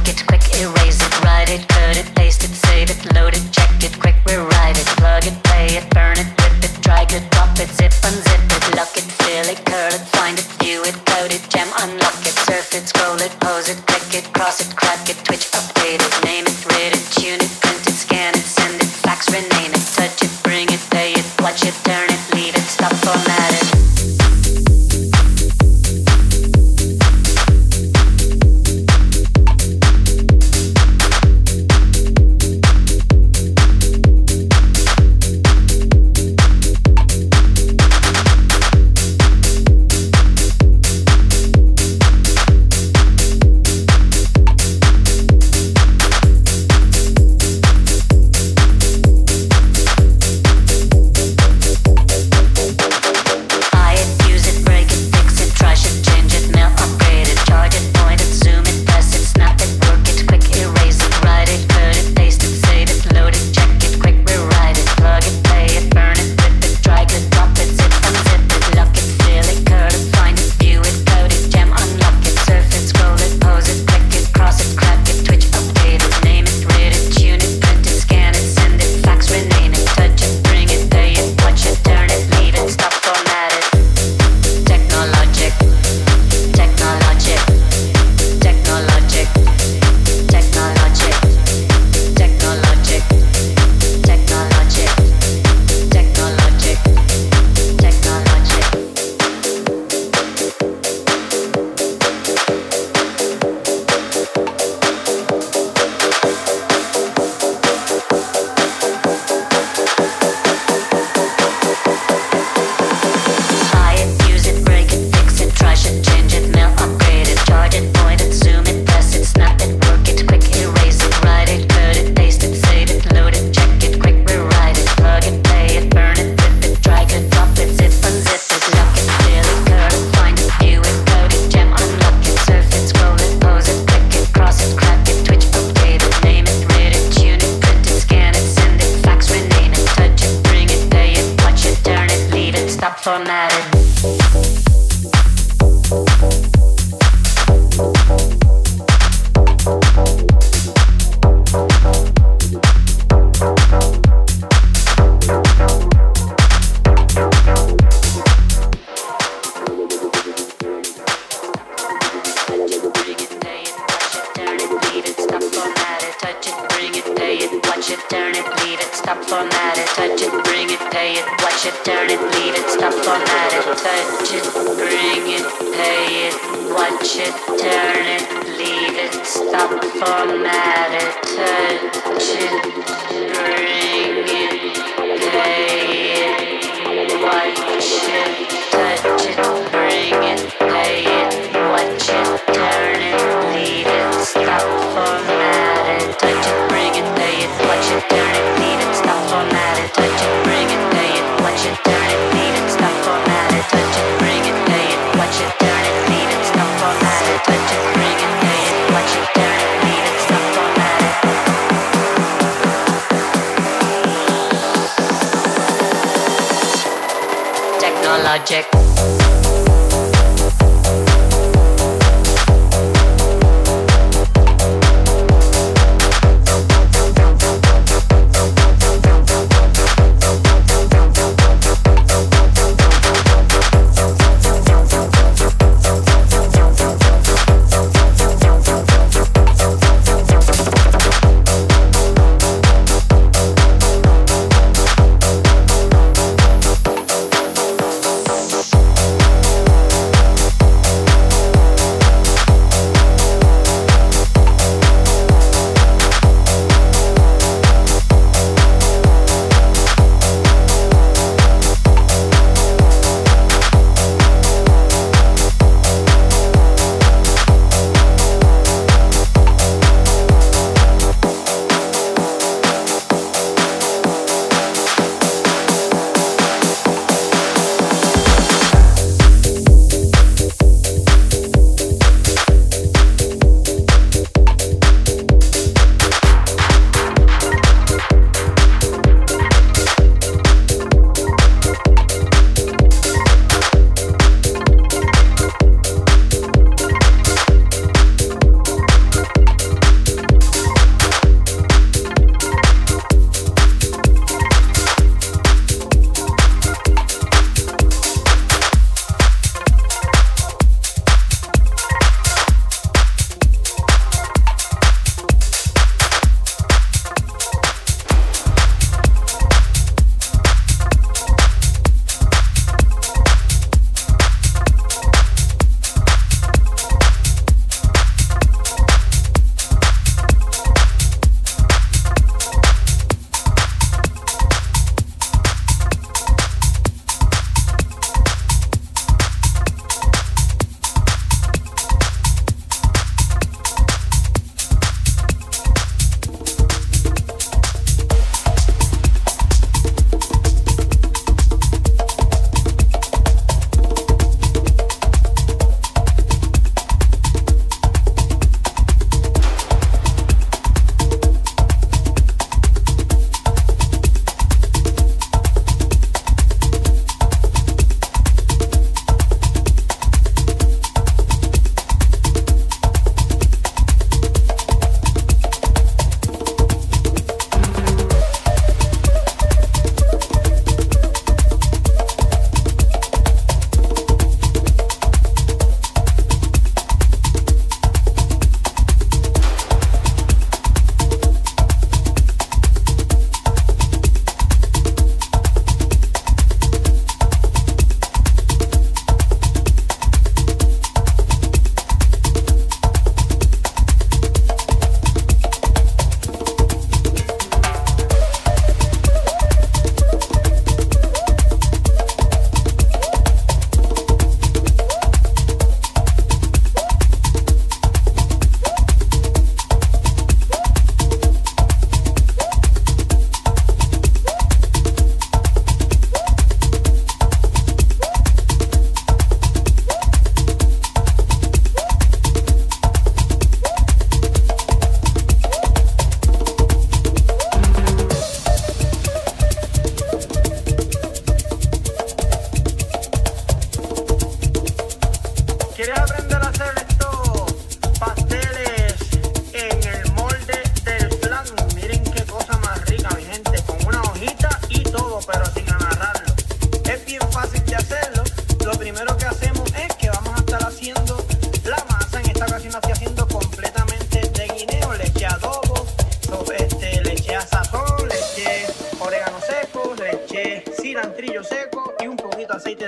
Lock it, quick, erase it, write it, cut it, paste it, save it, load it, check it, quick, We rewrite it, plug it, play it, burn it, rip it, drag it, drop it, zip, unzip it, lock it, fill it, curl it, find it, view it, code it, jam, unlock it, surf it, scroll it, pose it, click it, cross it, crack it, twitch, update it.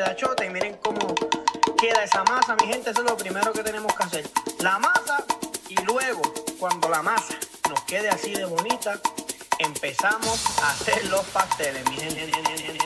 De achota. Y miren cómo queda esa masa, mi gente. Eso es lo primero que tenemos que hacer. La masa y luego, cuando la masa nos quede así de bonita, empezamos a hacer los pasteles, mi gente.